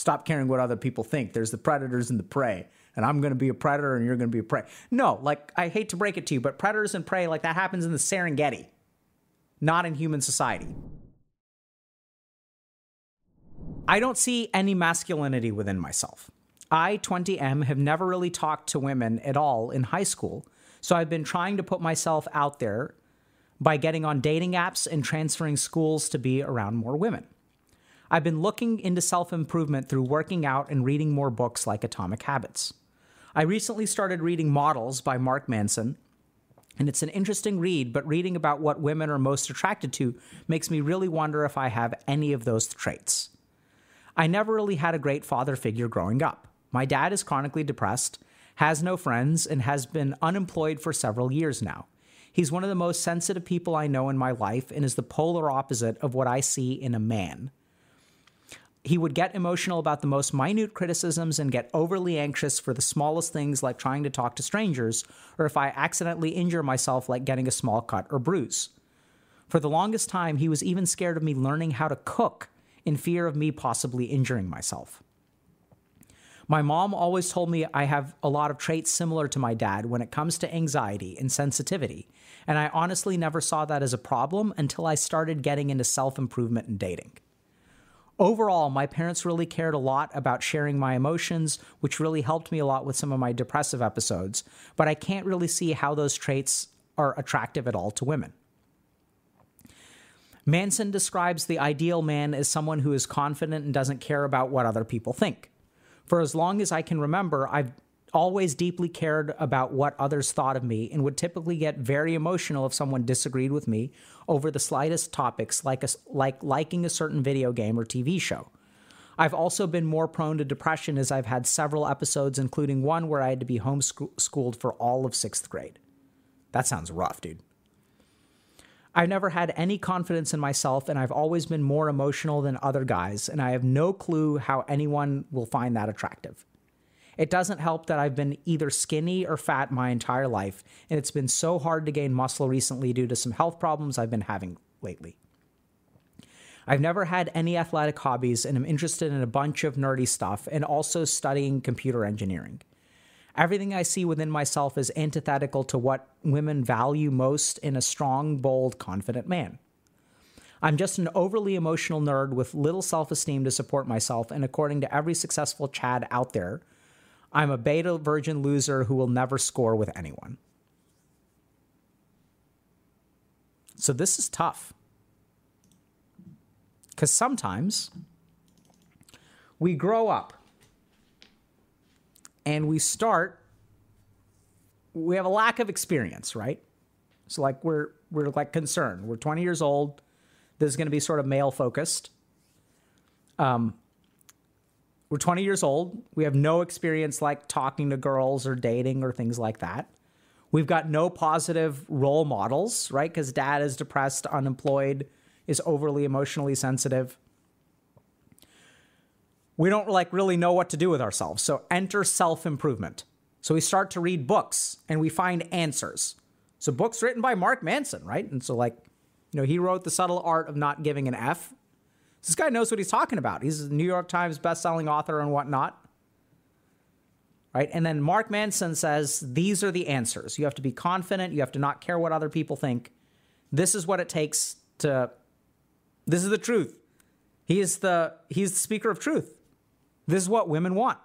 Stop caring what other people think. There's the predators and the prey. And I'm going to be a predator and you're going to be a prey. No, like, I hate to break it to you, but predators and prey, like, that happens in the Serengeti, not in human society. I don't see any masculinity within myself. I, 20M, have never really talked to women at all in high school, so I've been trying to put myself out there by getting on dating apps and transferring schools to be around more women. I've been looking into self improvement through working out and reading more books like Atomic Habits. I recently started reading Models by Mark Manson, and it's an interesting read, but reading about what women are most attracted to makes me really wonder if I have any of those traits. I never really had a great father figure growing up. My dad is chronically depressed, has no friends, and has been unemployed for several years now. He's one of the most sensitive people I know in my life and is the polar opposite of what I see in a man. He would get emotional about the most minute criticisms and get overly anxious for the smallest things like trying to talk to strangers, or if I accidentally injure myself, like getting a small cut or bruise. For the longest time, he was even scared of me learning how to cook in fear of me possibly injuring myself. My mom always told me I have a lot of traits similar to my dad when it comes to anxiety and sensitivity, and I honestly never saw that as a problem until I started getting into self improvement and dating. Overall, my parents really cared a lot about sharing my emotions, which really helped me a lot with some of my depressive episodes, but I can't really see how those traits are attractive at all to women. Manson describes the ideal man as someone who is confident and doesn't care about what other people think. For as long as I can remember, I've always deeply cared about what others thought of me and would typically get very emotional if someone disagreed with me over the slightest topics like a, like liking a certain video game or TV show. I've also been more prone to depression as I've had several episodes including one where I had to be homeschooled for all of 6th grade. That sounds rough, dude. I've never had any confidence in myself, and I've always been more emotional than other guys, and I have no clue how anyone will find that attractive. It doesn't help that I've been either skinny or fat my entire life, and it's been so hard to gain muscle recently due to some health problems I've been having lately. I've never had any athletic hobbies and am interested in a bunch of nerdy stuff and also studying computer engineering. Everything I see within myself is antithetical to what women value most in a strong, bold, confident man. I'm just an overly emotional nerd with little self esteem to support myself, and according to every successful Chad out there, I'm a beta virgin loser who will never score with anyone. So this is tough. Because sometimes we grow up and we start we have a lack of experience, right? So like we're we're like concerned. We're 20 years old. This is going to be sort of male focused. Um, we're 20 years old. We have no experience like talking to girls or dating or things like that. We've got no positive role models, right? Because dad is depressed, unemployed, is overly emotionally sensitive we don't like really know what to do with ourselves. So enter self-improvement. So we start to read books and we find answers. So books written by Mark Manson, right? And so like, you know, he wrote The Subtle Art of Not Giving an F. This guy knows what he's talking about. He's a New York Times best-selling author and whatnot. Right? And then Mark Manson says these are the answers. You have to be confident, you have to not care what other people think. This is what it takes to this is the truth. He is the he's the speaker of truth. This is what women want.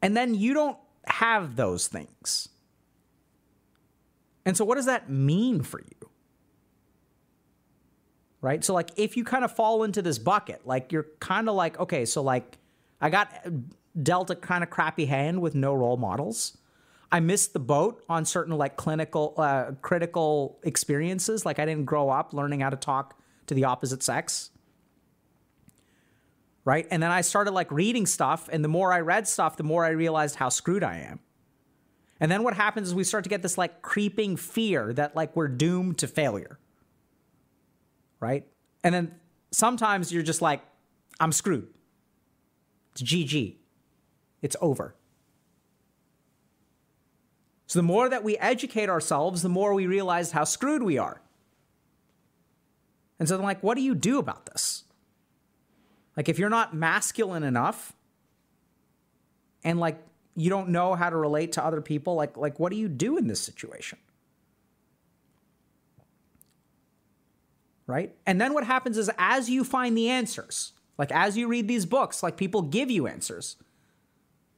And then you don't have those things. And so, what does that mean for you? Right? So, like, if you kind of fall into this bucket, like, you're kind of like, okay, so, like, I got dealt a kind of crappy hand with no role models. I missed the boat on certain, like, clinical, uh, critical experiences. Like, I didn't grow up learning how to talk to the opposite sex right? And then I started like reading stuff, and the more I read stuff, the more I realized how screwed I am. And then what happens is we start to get this like creeping fear that like we're doomed to failure. Right? And then sometimes you're just like, I'm screwed. It's GG. It's over. So the more that we educate ourselves, the more we realize how screwed we are. And so I'm like, what do you do about this? Like if you're not masculine enough and like you don't know how to relate to other people, like like what do you do in this situation? Right? And then what happens is as you find the answers, like as you read these books, like people give you answers.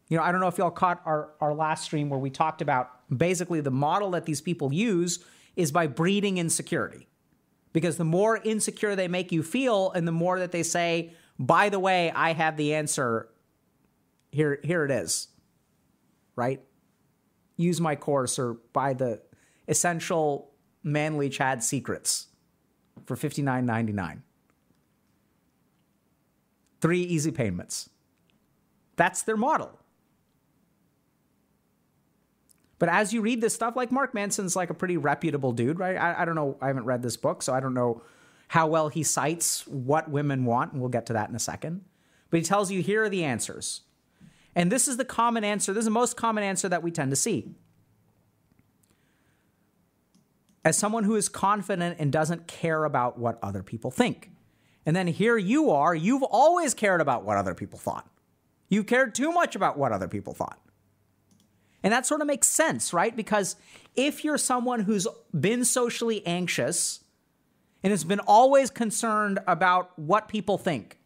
You know, I don't know if y'all caught our, our last stream where we talked about basically the model that these people use is by breeding insecurity. Because the more insecure they make you feel, and the more that they say, by the way, I have the answer, here, here it is. Right? Use my course or buy the essential manly Chad secrets for $59.99. Three easy payments. That's their model. But as you read this stuff, like Mark Manson's like a pretty reputable dude, right? I, I, don't know. I haven't read this book, so I don't know how well he cites what women want, and we'll get to that in a second. But he tells you here are the answers. And this is the common answer. This is the most common answer that we tend to see. As someone who is confident and doesn't care about what other people think. And then here you are, you've always cared about what other people thought. You've cared too much about what other people thought. And that sort of makes sense, right? Because if you're someone who's been socially anxious and has been always concerned about what people think,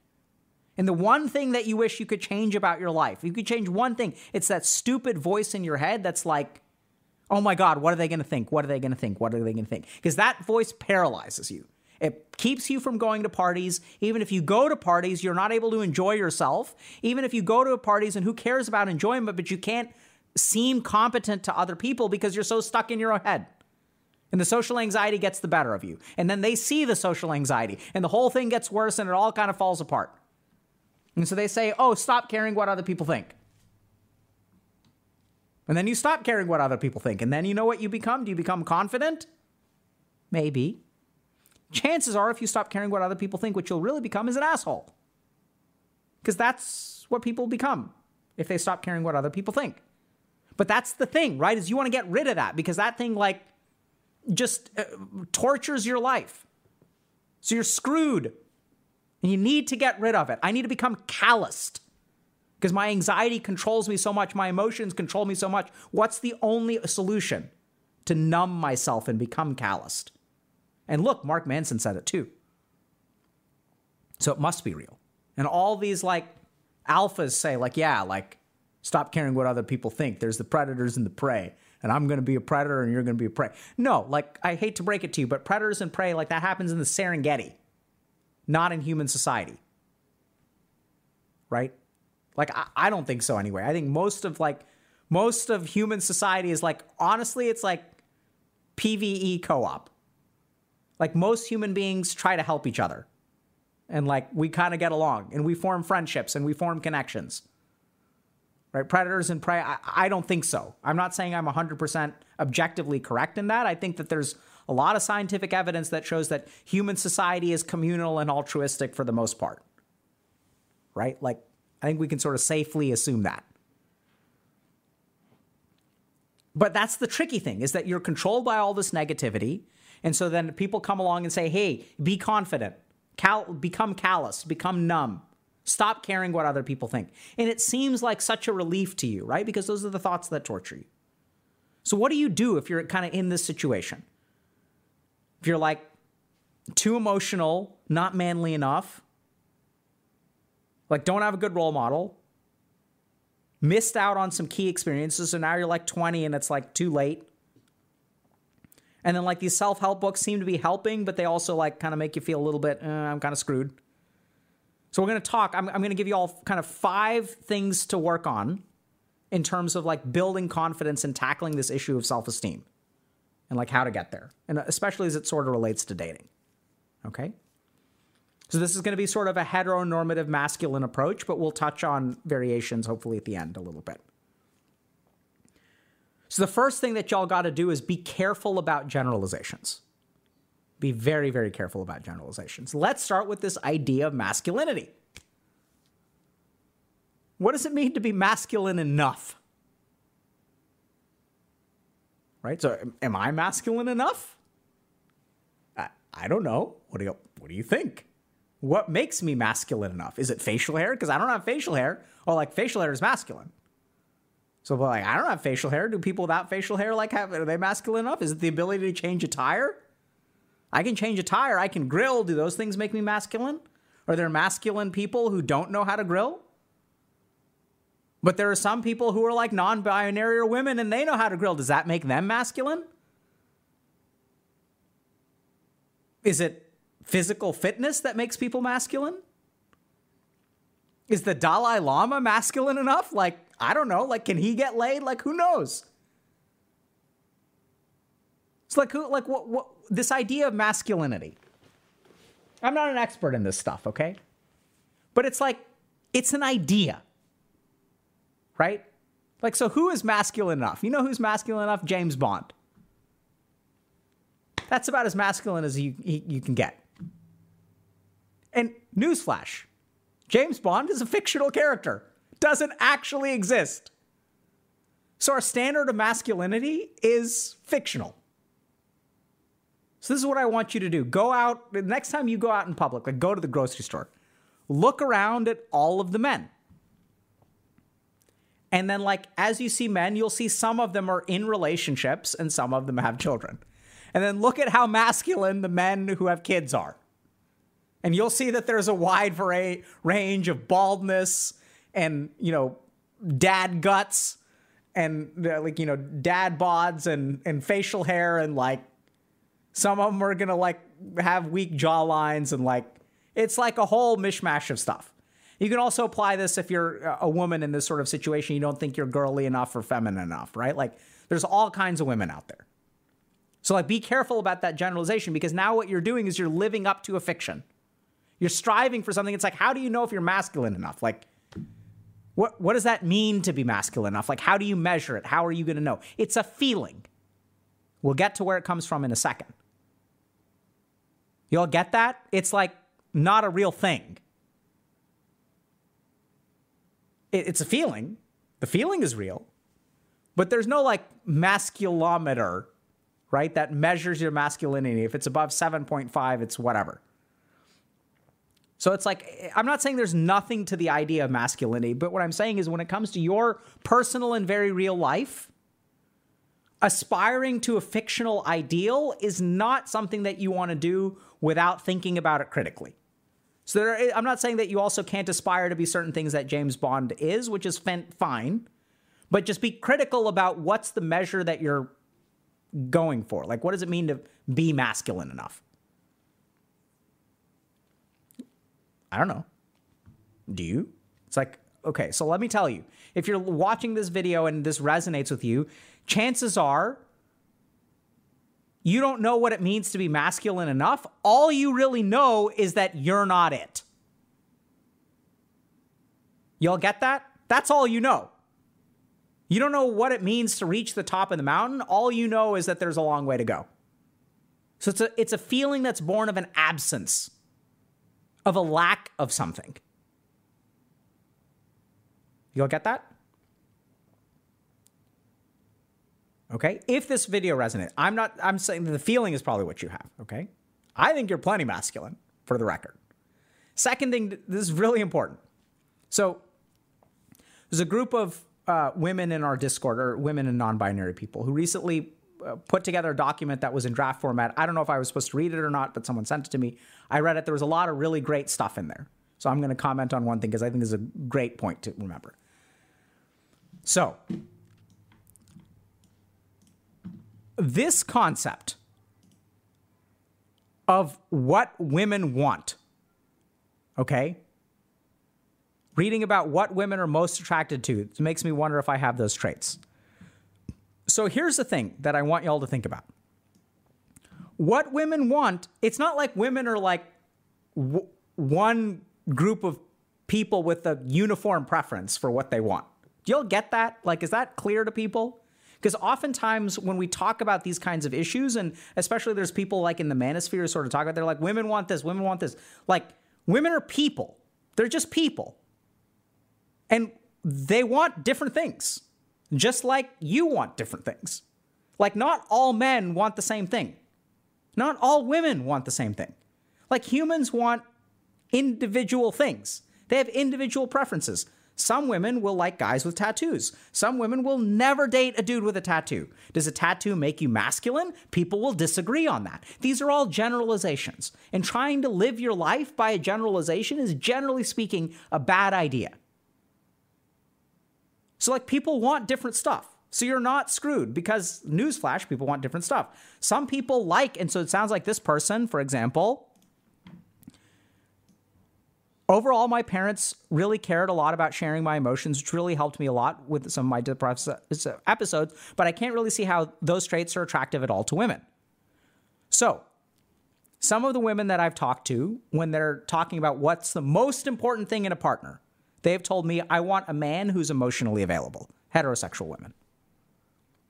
and the one thing that you wish you could change about your life, you could change one thing, it's that stupid voice in your head that's like, oh my God, what are they going to think? What are they going to think? What are they going to think? Because that voice paralyzes you. It keeps you from going to parties. Even if you go to parties, you're not able to enjoy yourself. Even if you go to parties and who cares about enjoyment, but you can't seem competent to other people because you're so stuck in your own head. And the social anxiety gets the better of you. And then they see the social anxiety, and the whole thing gets worse and it all kind of falls apart. And so they say, oh, stop caring what other people think. And then you stop caring what other people think. And then you know what you become? Do you become confident? Maybe. Chances are, if you stop caring what other people think, what you'll really become is an asshole. Because that's what people become if they stop caring what other people think. But that's the thing, right? Is you want to get rid of that because that thing like just uh, tortures your life. So you're screwed. And you need to get rid of it. I need to become calloused because my anxiety controls me so much, my emotions control me so much. What's the only solution? To numb myself and become calloused. And look, Mark Manson said it too. So it must be real. And all these like alphas say, like, yeah, like Stop caring what other people think. There's the predators and the prey. And I'm going to be a predator and you're going to be a prey. No, like, I hate to break it to you, but predators and prey, like, that happens in the Serengeti, not in human society. Right? Like, I, I don't think so anyway. I think most of, like, most of human society is like, honestly, it's like PVE co op. Like, most human beings try to help each other. And, like, we kind of get along and we form friendships and we form connections right? Predators and prey. I, I, don't think so. I'm not saying I'm 100% objectively correct in that. I think that there's a lot of scientific evidence that shows that human society is communal and altruistic for the most part, right? Like, I think we can sort of safely assume that. But that's the tricky thing is that you're controlled by all this negativity. And so then people come along and say, hey, be confident, cal- become callous, become numb Stop caring what other people think. And it seems like such a relief to you, right? Because those are the thoughts that torture you. So, what do you do if you're kind of in this situation? If you're like too emotional, not manly enough, like don't have a good role model, missed out on some key experiences, so now you're like 20 and it's like too late. And then like these self-help books seem to be helping, but they also like kind of make you feel a little bit, eh, I'm kind of screwed. So we're going to talk. I'm, I'm going to give you all kind of five things to work on in terms of like building confidence and tackling this issue of self esteem and like how to get there. And especially as it sort of relates to dating. Okay. So this is going to be sort of a heteronormative masculine approach, but we'll touch on variations hopefully at the end a little bit. So the first thing that y'all got to do is be careful about generalizations. Be very, very careful about generalizations. Let's start with this idea of masculinity. What does it mean to be masculine enough? Right? So, am I masculine enough? I, I don't know. What do you What do you think? What makes me masculine enough? Is it facial hair? Because I don't have facial hair. Or like facial hair is masculine. So like I don't have facial hair. Do people without facial hair like have are they masculine enough? Is it the ability to change a tire? I can change a tire. I can grill. Do those things make me masculine? Are there masculine people who don't know how to grill? But there are some people who are like non binary or women and they know how to grill. Does that make them masculine? Is it physical fitness that makes people masculine? Is the Dalai Lama masculine enough? Like, I don't know. Like, can he get laid? Like, who knows? It's like who like what what this idea of masculinity. I'm not an expert in this stuff, okay? But it's like it's an idea. Right? Like so who is masculine enough? You know who's masculine enough? James Bond. That's about as masculine as you you can get. And newsflash. James Bond is a fictional character. Doesn't actually exist. So our standard of masculinity is fictional. So this is what I want you to do. Go out the next time you go out in public, like go to the grocery store. Look around at all of the men. And then like as you see men, you'll see some of them are in relationships and some of them have children. And then look at how masculine the men who have kids are. And you'll see that there's a wide range of baldness and, you know, dad guts and uh, like, you know, dad bods and, and facial hair and like some of them are gonna like have weak jawlines and like it's like a whole mishmash of stuff. You can also apply this if you're a woman in this sort of situation. You don't think you're girly enough or feminine enough, right? Like there's all kinds of women out there. So like be careful about that generalization because now what you're doing is you're living up to a fiction. You're striving for something. It's like how do you know if you're masculine enough? Like what what does that mean to be masculine enough? Like how do you measure it? How are you going to know? It's a feeling. We'll get to where it comes from in a second. You all get that? It's like not a real thing. It, it's a feeling. The feeling is real, but there's no like masculometer, right? That measures your masculinity. If it's above 7.5, it's whatever. So it's like, I'm not saying there's nothing to the idea of masculinity, but what I'm saying is when it comes to your personal and very real life, aspiring to a fictional ideal is not something that you want to do without thinking about it critically. So there, I'm not saying that you also can't aspire to be certain things that James Bond is, which is fine, but just be critical about what's the measure that you're going for. Like, what does it mean to be masculine enough? I don't know. Do you? It's like, okay, so let me tell you if you're watching this video and this resonates with you, chances are you don't know what it means to be masculine enough. All you really know is that you're not it. Y'all get that? That's all you know. You don't know what it means to reach the top of the mountain. All you know is that there's a long way to go. So it's a, it's a feeling that's born of an absence, of a lack of something. Y'all get that? Okay. If this video resonates, I'm not, I'm saying the feeling is probably what you have. Okay. I think you're plenty masculine for the record. Second thing, this is really important. So there's a group of uh, women in our Discord, or women and non binary people, who recently Uh, put together a document that was in draft format. I don't know if I was supposed to read it or not, but someone sent it to me. I read it. There was a lot of really great stuff in there. So I'm going to comment on one thing because I think is a great point to remember. So this concept of what women want, okay? Reading about what women are most attracted to makes me wonder if I have those traits. So here's the thing that I want y'all to think about. What women want, it's not like women are like w- one group of people with a uniform preference for what they want. Do y'all get that? Like, is that clear to people? Because oftentimes when we talk about these kinds of issues, and especially there's people like in the manosphere sort of talk about, they're like, women want this, women want this. Like, women are people. They're just people. And they want different things, just like you want different things. Like, not all men want the same thing. Not all women want the same thing. Like, humans want individual things. They have individual preferences. Some women will like guys with tattoos. Some women will never date a dude with a tattoo. Does a tattoo make you masculine? People will disagree on that. These are all generalizations. And trying to live your life by a generalization is generally speaking a bad idea. So, like, people want different stuff. So you're not screwed because, newsflash, people want different stuff. Some people like, and so it sounds like this person, for example, overall, my parents really cared a lot about sharing my emotions, which really helped me a lot with some of my depressed episodes. But I can't really see how those traits are attractive at all to women. So, some of the women that I've talked to, when they're talking about what's the most important thing in a partner, they've told me, I want a man who's emotionally available, heterosexual women.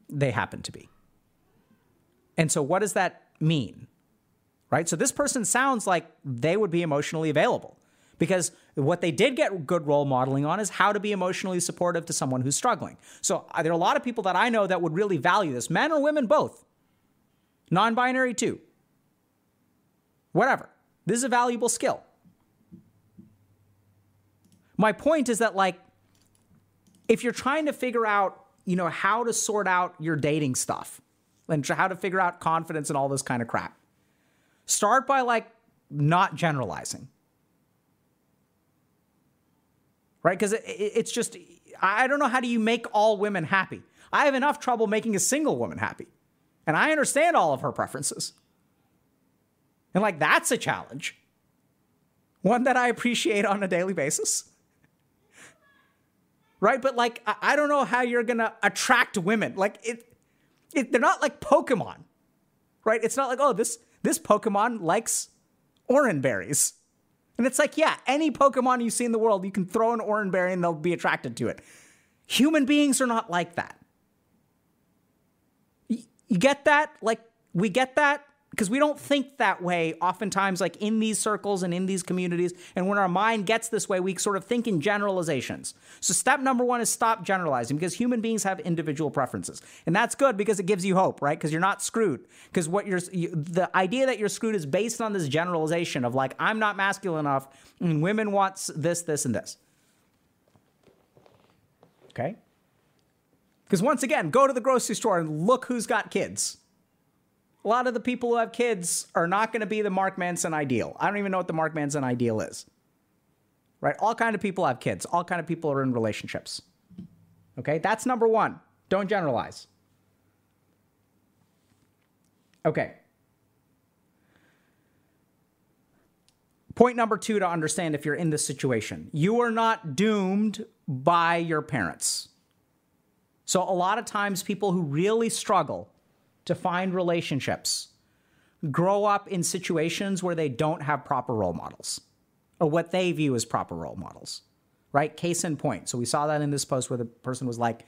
They happen to be. And so, what does that mean? Right? So, this person sounds like they would be emotionally available because what they did get good role modeling on is how to be emotionally supportive to someone who's struggling. So uh, there are a lot of people that I know that would really value this, men or women both, non binary too. Whatever. This is a valuable skill. My point is that, like, if you're trying to figure out, you know, how to sort out your dating stuff and how to figure out confidence and all this kind of crap, start by like not generalizing. right? Because it, it, it's just, I don't know how do you make all women happy. I have enough trouble making a single woman happy. And I understand all of her preferences. And like, that's a challenge. One that I appreciate on a daily basis. Right? But like, I don't know how you're gonna attract women. Like, it, it they're not like Pokemon. Right? It's not like, oh, this this Pokemon likes orange berries. And it's like, yeah, any Pokemon you see in the world, you can throw an orange berry and they'll be attracted to it. Human beings are not like that. You get that? Like, we get that? Because we don't think that way oftentimes like in these circles and in these communities and when our mind gets this way we sort of think in generalizations. So step number one is stop generalizing because human beings have individual preferences. And that's good because it gives you hope right? Because you're not screwed. Because what you're you, the idea that you're screwed is based on this generalization of like i'm not masculine enough and women wants this this and this. Okay? Because once again go to the grocery store and look who's got kids a lot of the people who have kids are not going to be the Mark Manson ideal. I don't even know what the Mark Manson ideal is. Right? All kind of people have kids. All kind of people are in relationships. Okay? That's number 1. Don't generalize. Okay. Point number 2 to understand if you're in this situation. You are not doomed by your parents. So a lot of times people who really struggle to find relationships grow up in situations where they don't have proper role models or what they view as proper role models, right? Case in point. So we saw that in this post where the person was like,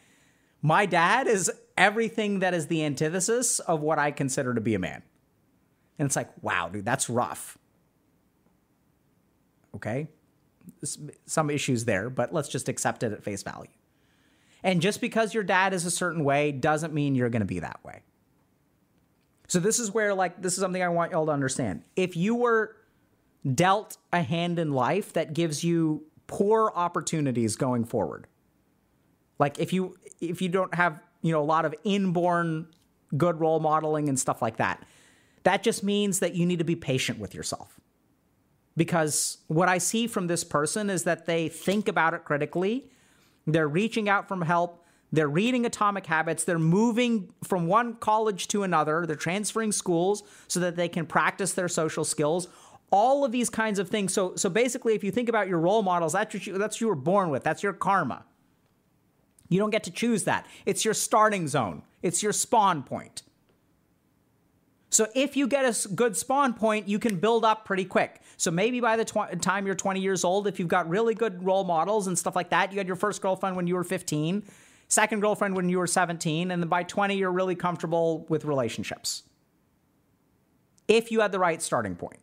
My dad is everything that is the antithesis of what I consider to be a man. And it's like, wow, dude, that's rough. Okay. Some issues there, but let's just accept it at face value. And just because your dad is a certain way doesn't mean you're going to be that way. So this is where like this is something I want y'all to understand. If you were dealt a hand in life that gives you poor opportunities going forward. Like if you if you don't have, you know, a lot of inborn good role modeling and stuff like that. That just means that you need to be patient with yourself. Because what I see from this person is that they think about it critically. They're reaching out for help. They're reading Atomic Habits. They're moving from one college to another. They're transferring schools so that they can practice their social skills. All of these kinds of things. So, so basically, if you think about your role models, that's what you, that's what you were born with. That's your karma. You don't get to choose that. It's your starting zone. It's your spawn point. So if you get a good spawn point, you can build up pretty quick. So maybe by the tw- time you're 20 years old, if you've got really good role models and stuff like that, you had your first girlfriend when you were 15 second girlfriend when you were 17, and then by 20, you're really comfortable with relationships. If you had the right starting point.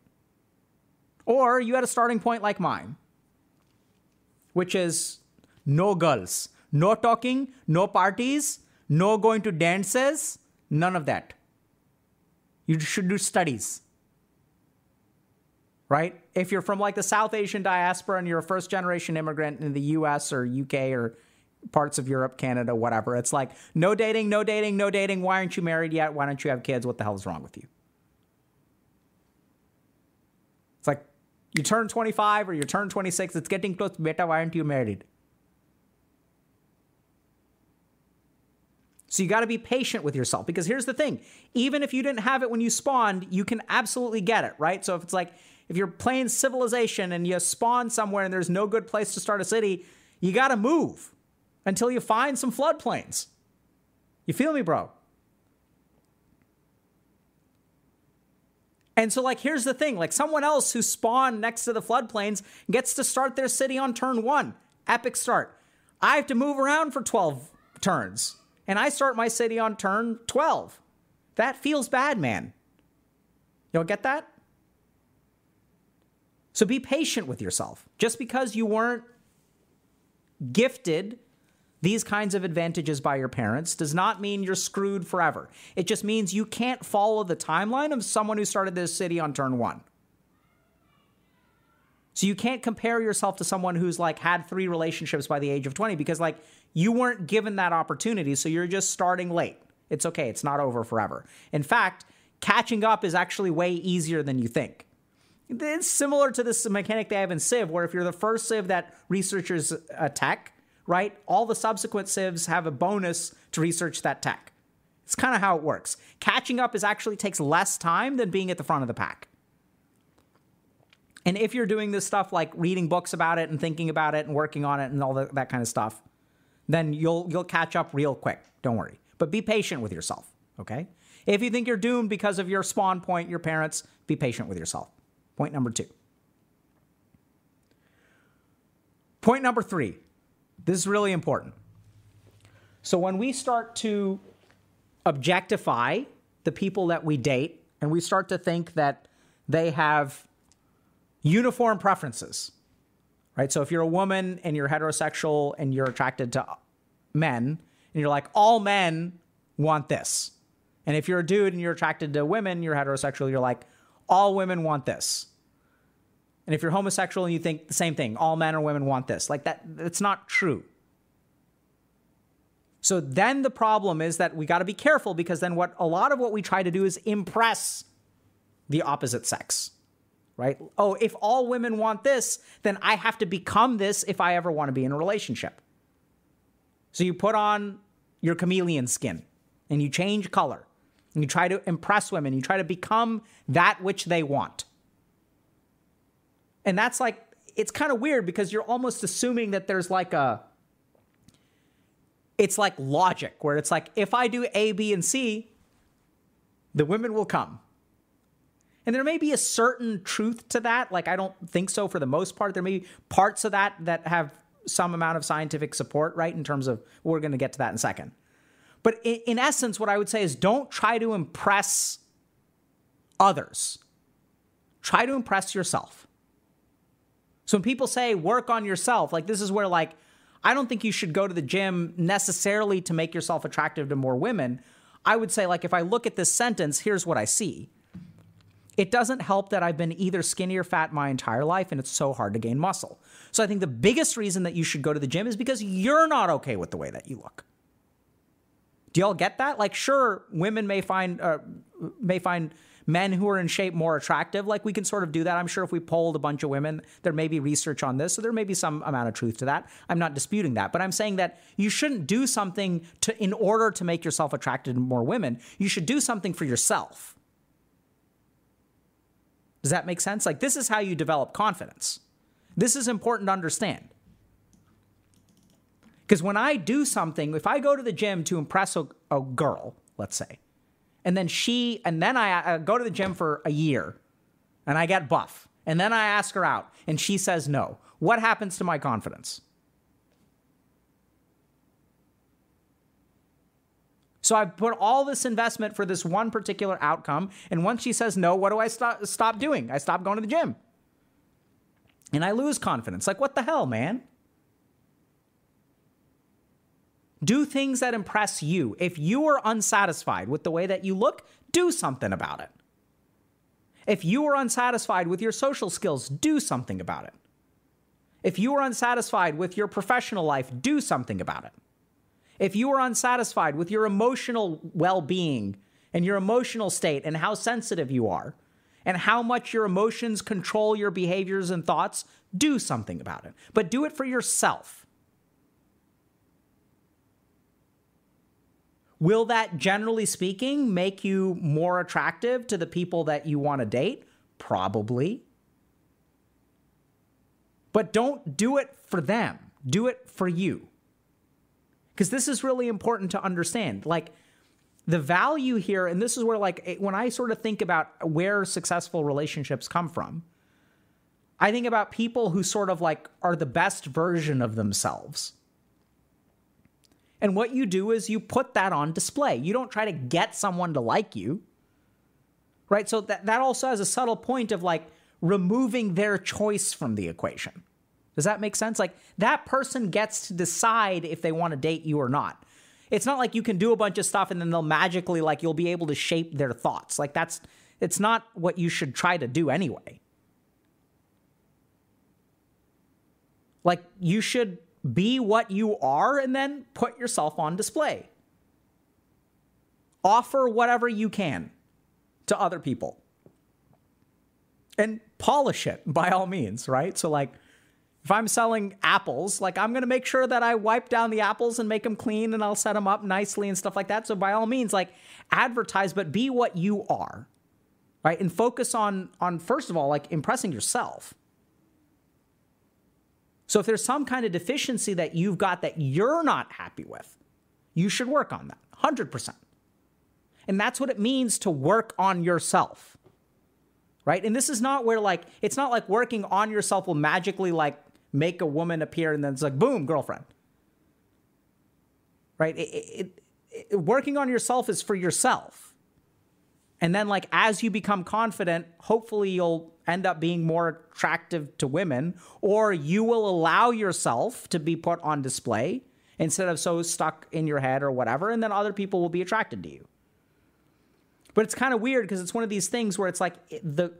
Or you had a starting point like mine, which is no girls, no talking, no parties, no going to dances, none of that. You should do studies. right? If you're from like the South Asian diaspora and you're a first generation immigrant in the US or UK or parts of Europe, Canada, whatever, it's like no dating, no dating, no dating. Why aren't you married yet? Why don't you have kids? What the hell is wrong with you? It's like you turn 25 or you turn 26, it's getting close. Beta, why aren't you married? So you got to be patient with yourself because here's the thing even if you didn't have it when you spawned, you can absolutely get it, right? So if it's like, if you're playing Civilization and you spawn somewhere and there's no good place to start a city, you got to move until you find some floodplains. You feel me, bro? And so, like, here's the thing like, someone else who spawned next to the floodplains gets to start their city on turn one. Epic start. I have to move around for 12 turns and I start my city on turn 12. That feels bad, man. Don't get that? So be patient with yourself. Just because you weren't gifted these kinds of advantages by your parents does not mean you're screwed forever. It just means you can't follow the timeline of someone who started this city on turn one. So you can't compare yourself to someone who's like had three relationships by the age of 20 because like you weren't given that opportunity, so you're just starting late. It's okay, it's not over forever. In fact, catching up is actually way easier than you think. It's similar to this mechanic they have in Civ, where if you're the first Civ that researchers attack, right, all the subsequent Civs have a bonus to research that tech. It's kind of how it works. Catching up is actually takes less time than being at the front of the pack. And if you're doing this stuff like reading books about it and thinking about it and working on it and all the, that kind of stuff, then you'll you'll catch up real quick. Don't worry. But be patient with yourself, okay? If you think you're doomed because of your spawn point, your parents, be patient with yourself. Point number 2. Point number 3. This is really important. So when we start to objectify the people that we date and we start to think that they have uniform preferences, right? So if you're a woman and you're heterosexual and you're attracted to men, and you're like, all men want this. And if you're a dude and you're attracted to women, you're heterosexual, you're like, all women want this. And if you're homosexual and you think the same thing, all men or women want this, like that, it's not true. So then the problem is that we got to be careful because then what a lot of what we try to do is impress the opposite sex right? Oh, if all women want this, then I have to become this if I ever want to be in a relationship. So you put on your chameleon skin and you change color and you try to impress women, you try to become that which they want. And that's like, it's kind of weird because you're almost assuming that there's like a, it's like logic where it's like, if I do A, B, and C, the women will come. And there may be a certain truth to that. Like, I don't think so for the most part. There may be parts of that that have some amount of scientific support, right? In terms of, we're going to get to that in a second. But in, in essence, what I would say is don't try to impress others, try to impress yourself. So when people say work on yourself, like, this is where, like, I don't think you should go to the gym necessarily to make yourself attractive to more women. I would say, like, if I look at this sentence, here's what I see it doesn't help that I've been either skinny or fat my entire life and it's so hard to gain muscle. So I think the biggest reason that you should go to the gym is because you're not okay with the way that you look. Do y'all get that? Like, sure, women may find uh, may find men who are in shape more attractive. Like, we can sort of do that. I'm sure if we polled a bunch of women, there may be research on this, so there may be some amount of truth to that. I'm not disputing that, but I'm saying that you shouldn't do something to in order to make yourself attracted to more women. You should do something for yourself. Does that make sense? Like, this is how you develop confidence. This is important to understand. Because when I do something, if I go to the gym to impress a, a girl, let's say, and then she, and then I, I go to the gym for a year and I get buff, and then I ask her out and she says no, what happens to my confidence? So I've put all this investment for this one particular outcome. And once she says no, what do I stop doing? I stop going to the gym. And I lose confidence. Like, what the hell, man? Do things that impress you. If you are unsatisfied with the way that you look, do something about it. If you are unsatisfied with your social skills, do something about it. If you are unsatisfied with your professional life, do something about it. If you are unsatisfied with your emotional well being and your emotional state and how sensitive you are and how much your emotions control your behaviors and thoughts, do something about it. But do it for yourself. Will that, generally speaking, make you more attractive to the people that you want to date? Probably. But don't do it for them, do it for you. Because this is really important to understand. Like, the value here, and this is where, like, when I sort of think about where successful relationships come from, I think about people who sort of like are the best version of themselves. And what you do is you put that on display. You don't try to get someone to like you. Right? So that, that also has a subtle point of like removing their choice from the equation. Does that make sense? Like that person gets to decide if they want to date you or not. It's not like you can do a bunch of stuff and then they'll magically like you'll be able to shape their thoughts. Like that's it's not what you should try to do anyway. Like you should be what you are and then put yourself on display. Offer whatever you can to other people. And polish it by all means, right? So, like, if I'm selling apples, like, I'm going to make sure that I wipe down the apples and make them clean and I'll set them up nicely and stuff like that. So, by all means, like, advertise, but be what you are, right? And focus on, on first of all, like, impressing yourself so if there's some kind of deficiency that you've got that you're not happy with, you should work on that 100%. And that's what it means to work on yourself. Right? And this is not where like it's not like working on yourself will magically like make a woman appear and then it's like boom, girlfriend. Right? It, it, it, working on yourself is for yourself. And then like as you become confident, hopefully you'll end up being more attractive to women, or you will allow yourself to be put on display instead of so stuck in your head or whatever, and then other people will be attracted to you. But it's kind of weird because it's one of these things where it's like the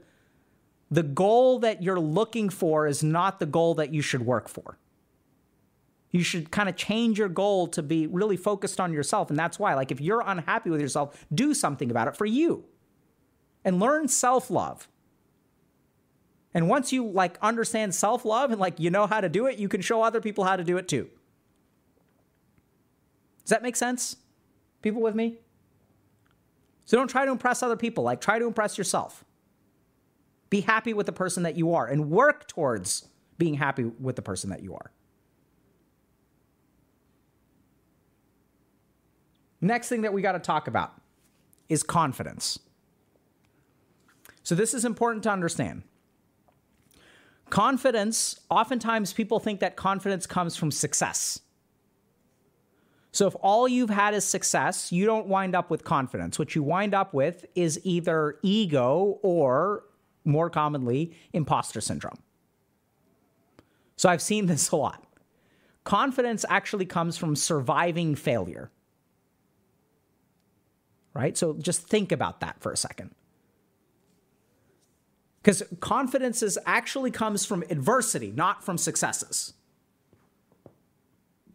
the goal that you're looking for is not the goal that you should work for. You should kind of change your goal to be really focused on yourself. And that's why, like, if you're unhappy with yourself, do something about it for you and learn self love. And once you like understand self-love and like you know how to do it, you can show other people how to do it too. Does that make sense? People with me? So don't try to impress other people, like try to impress yourself. Be happy with the person that you are and work towards being happy with the person that you are. Next thing that we got to talk about is confidence. So, this is important to understand. Confidence, oftentimes people think that confidence comes from success. So if all you've had is success, you don't wind up with confidence. What you wind up with is either ego or, more commonly, imposter syndrome. So I've seen this a lot. Confidence actually comes from surviving failure. Right? So just think about that for a second. Because confidence is actually comes from adversity, not from successes.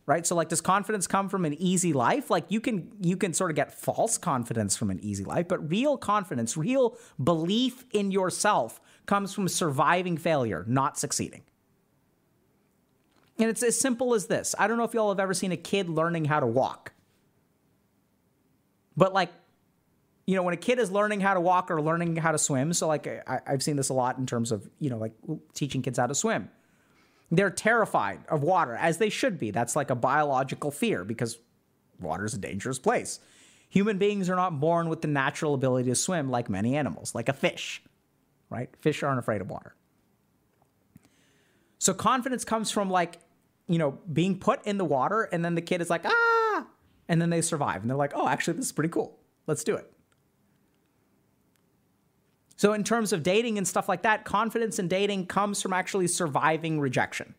Right? So like does confidence come from an easy life? Like you can you can sort of get false confidence from an easy life, but real confidence, real belief in yourself comes from surviving failure, not succeeding. And it's as simple as this. I don't know if y'all have ever seen a kid learning how to walk. But like you know, when a kid is learning how to walk or learning how to swim, so like I, have seen this a lot in terms of, you know, like teaching kids how to swim. They're terrified of water, as they should be. That's like a biological fear because water is a dangerous place. Human beings are not born with the natural ability to swim like many animals, like a fish, right? Fish aren't afraid of water. So confidence comes from like, you know, being put in the water and then the kid is like, ah, and then they survive and they're like, oh, actually, this is pretty cool. Let's do it. So, in terms of dating and stuff like that, confidence in dating comes from actually surviving rejection,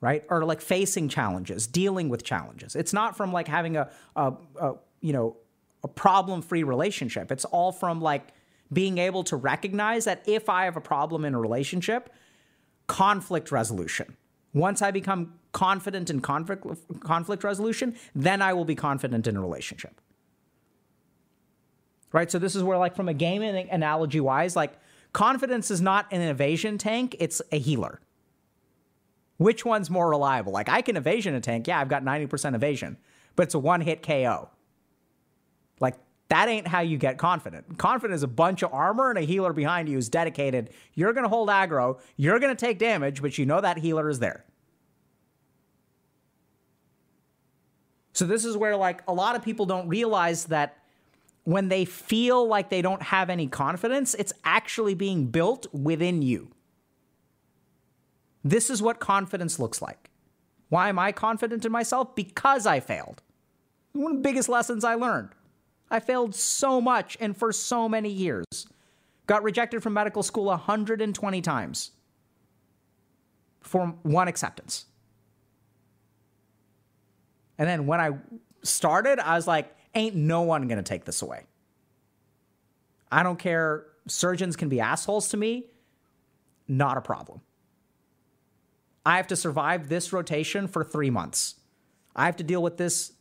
right? Or like facing challenges, dealing with challenges. It's not from like having a, a, a you know, a problem free relationship. It's all from like being able to recognize that if I have a problem in a relationship, conflict resolution. Once I become confident in conflict, conflict resolution, then I will be confident in a relationship. Right? So this is where like from a gaming analogy wise, like confidence is not an evasion tank, it's a healer. Which one's more reliable? Like I can evasion a tank. Yeah, I've got 90% evasion, but it's a one-hit KO. Like that ain't how you get confident. Confident is a bunch of armor and a healer behind you who's dedicated. You're to hold aggro, you're to take damage, but you know that healer is there. So this is where like a lot of people don't realize that when they feel like they don't have any confidence, it's actually being built within you. This is what confidence looks like. Why am I confident in myself? Because I failed. One of the biggest lessons I learned. I failed so much and for so many years. Got rejected from medical school 120 times for one acceptance. And then when I started, I was like, ain't no one going to take this away. I don't care. Surgeons can be assholes to me. Not a problem. I have to survive this rotation for three months. I have to deal with this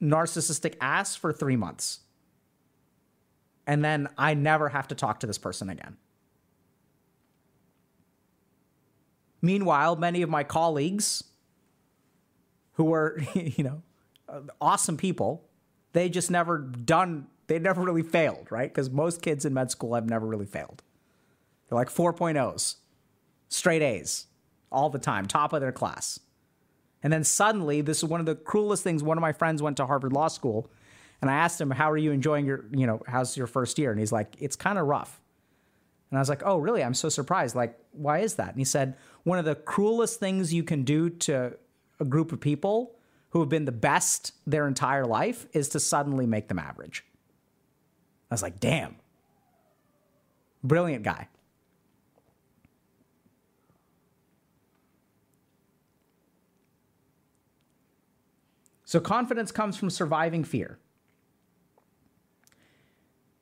narcissistic ass for three months. And then I never have to talk to this person again. Meanwhile, many of my colleagues who were, you know, uh, awesome people. They just never done, they never really failed, right? Because most kids in med school have never really failed. They're like 4.0s, straight A's all the time, top of their class. And then suddenly, this is one of the cruelest things. One of my friends went to Harvard Law School, and I asked him, How are you enjoying your, you know, how's your first year? And he's like, It's kind of rough. And I was like, Oh, really? I'm so surprised. Like, why is that? And he said, One of the cruelest things you can do to a group of people who have been the best their entire life is to suddenly make them average. I was like, damn. Brilliant guy. So, confidence comes from surviving fear.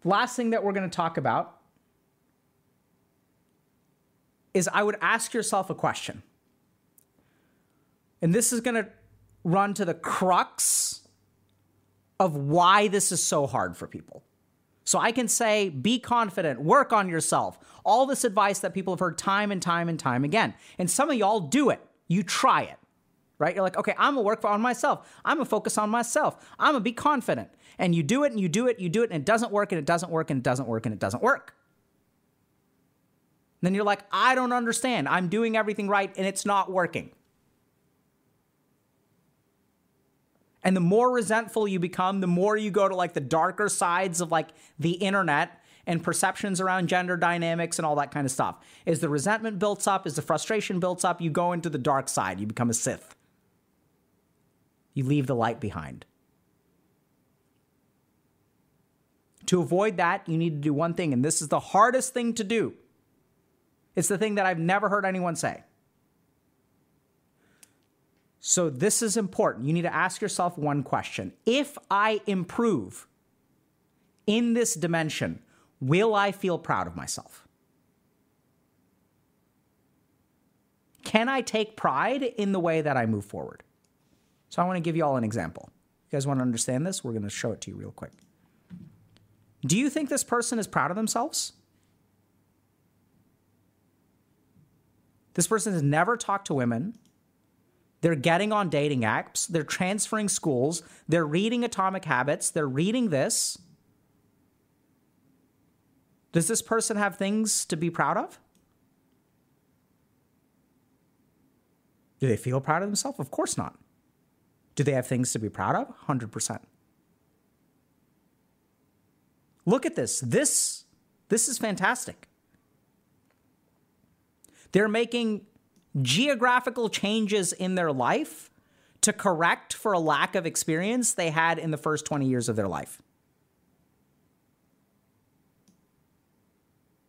Last thing that we're going to talk about is I would ask yourself a question. And this is going to run to the crux of why this is so hard for people. So I can say, be confident, work on yourself. All this advice that people have heard time and time and time again. And some of y'all do it. You try it, right? You're like, okay, I'm gonna work on myself. I'm gonna focus on myself. I'm gonna be confident. And you do it and you do it, you do it, and it doesn't work and it doesn't work and it doesn't work and it doesn't work. Then you're like, I don't understand. I'm doing everything right and it's not working. And the more resentful you become, the more you go to like the darker sides of like the internet and perceptions around gender dynamics and all that kind of stuff. As the resentment builds up, as the frustration builds up, you go into the dark side. You become a Sith. You leave the light behind. To avoid that, you need to do one thing, and this is the hardest thing to do. It's the thing that I've never heard anyone say. So, this is important. You need to ask yourself one question If I improve in this dimension, will I feel proud of myself? Can I take pride in the way that I move forward? So, I want to give you all an example. You guys want to understand this? We're going to show it to you real quick. Do you think this person is proud of themselves? This person has never talked to women they're getting on dating apps, they're transferring schools, they're reading Atomic Habits, they're reading this. Does this person have things to be proud of? Do they feel proud of themselves? Of course not. Do they have things to be proud of? 100%. Look at this. This this is fantastic. They're making geographical changes in their life to correct for a lack of experience they had in the first 20 years of their life.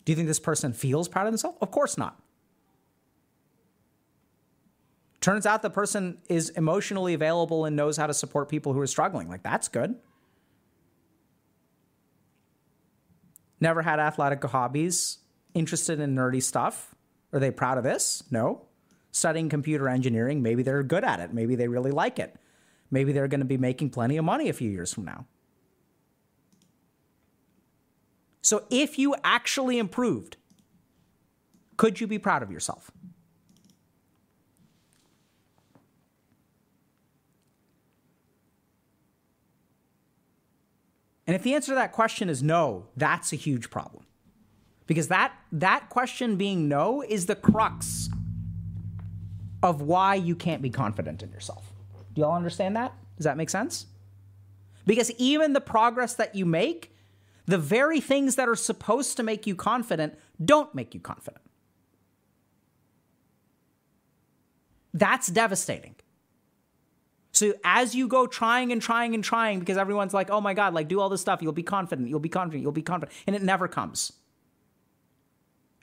Do you think this person feels proud of themselves? Of course not. Turns out the person is emotionally available and knows how to support people who are struggling. Like, that's good. Never had athletic hobbies, interested in nerdy stuff. Are they proud of this? No. Studying computer engineering, maybe they're good at it. Maybe they really like it. Maybe they're going to be making plenty of money a few years from now. So if you actually improved, could you be proud of yourself? And if the answer to that question is no, that's a huge problem. Because that that question being no is the crux of why you can't be confident in yourself. Do y'all understand that? Does that make sense? Because even the progress that you make, the very things that are supposed to make you confident don't make you confident. That's devastating. So as you go trying and trying and trying, because everyone's like, oh my God, like do all this stuff, you'll be confident, you'll be confident, you'll be confident. And it never comes.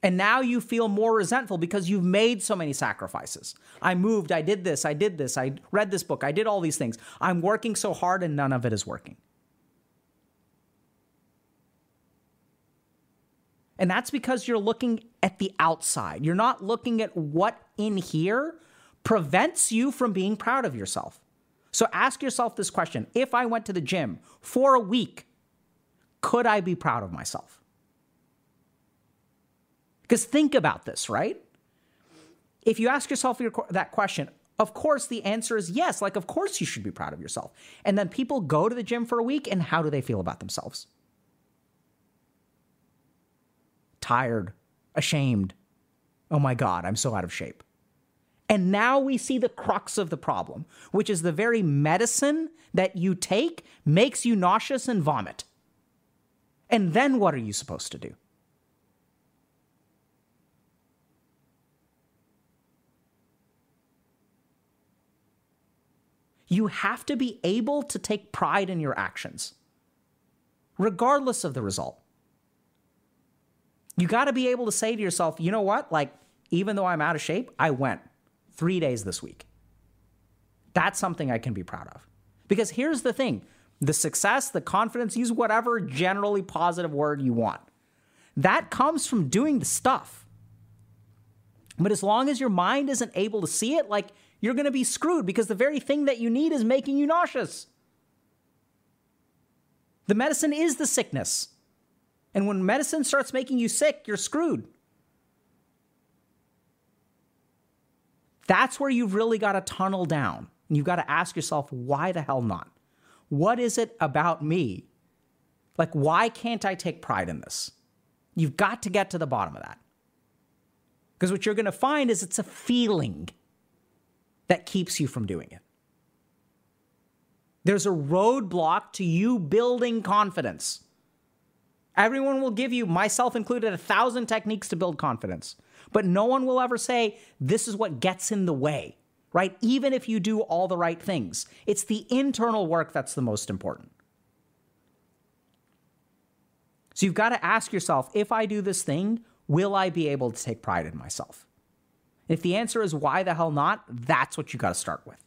And now you feel more resentful because you've made so many sacrifices. I moved, I did this, I did this, I read this book, I did all these things. I'm working so hard and none of it is working. And that's because you're looking at the outside. You're not looking at what in here prevents you from being proud of yourself. So ask yourself this question If I went to the gym for a week, could I be proud of myself? Because think about this, right? If you ask yourself your, that question, of course the answer is yes. Like, of course you should be proud of yourself. And then people go to the gym for a week, and how do they feel about themselves? Tired, ashamed. Oh my God, I'm so out of shape. And now we see the crux of the problem, which is the very medicine that you take makes you nauseous and vomit. And then what are you supposed to do? You have to be able to take pride in your actions, regardless of the result. You got to be able to say to yourself, you know what? Like, even though I'm out of shape, I went three days this week. That's something I can be proud of. Because here's the thing the success, the confidence, use whatever generally positive word you want. That comes from doing the stuff. But as long as your mind isn't able to see it, like you're going to be screwed because the very thing that you need is making you nauseous. The medicine is the sickness. And when medicine starts making you sick, you're screwed. That's where you've really got to tunnel down. And you've got to ask yourself, why the hell not? What is it about me? Like, why can't I take pride in this? You've got to get to the bottom of that. Because what you're going to find is it's a feeling that keeps you from doing it. There's a roadblock to you building confidence. Everyone will give you, myself included, a thousand techniques to build confidence. But no one will ever say, this is what gets in the way, right? Even if you do all the right things, it's the internal work that's the most important. So you've got to ask yourself if I do this thing, will I be able to take pride in myself? If the answer is why the hell not, that's what you got to start with.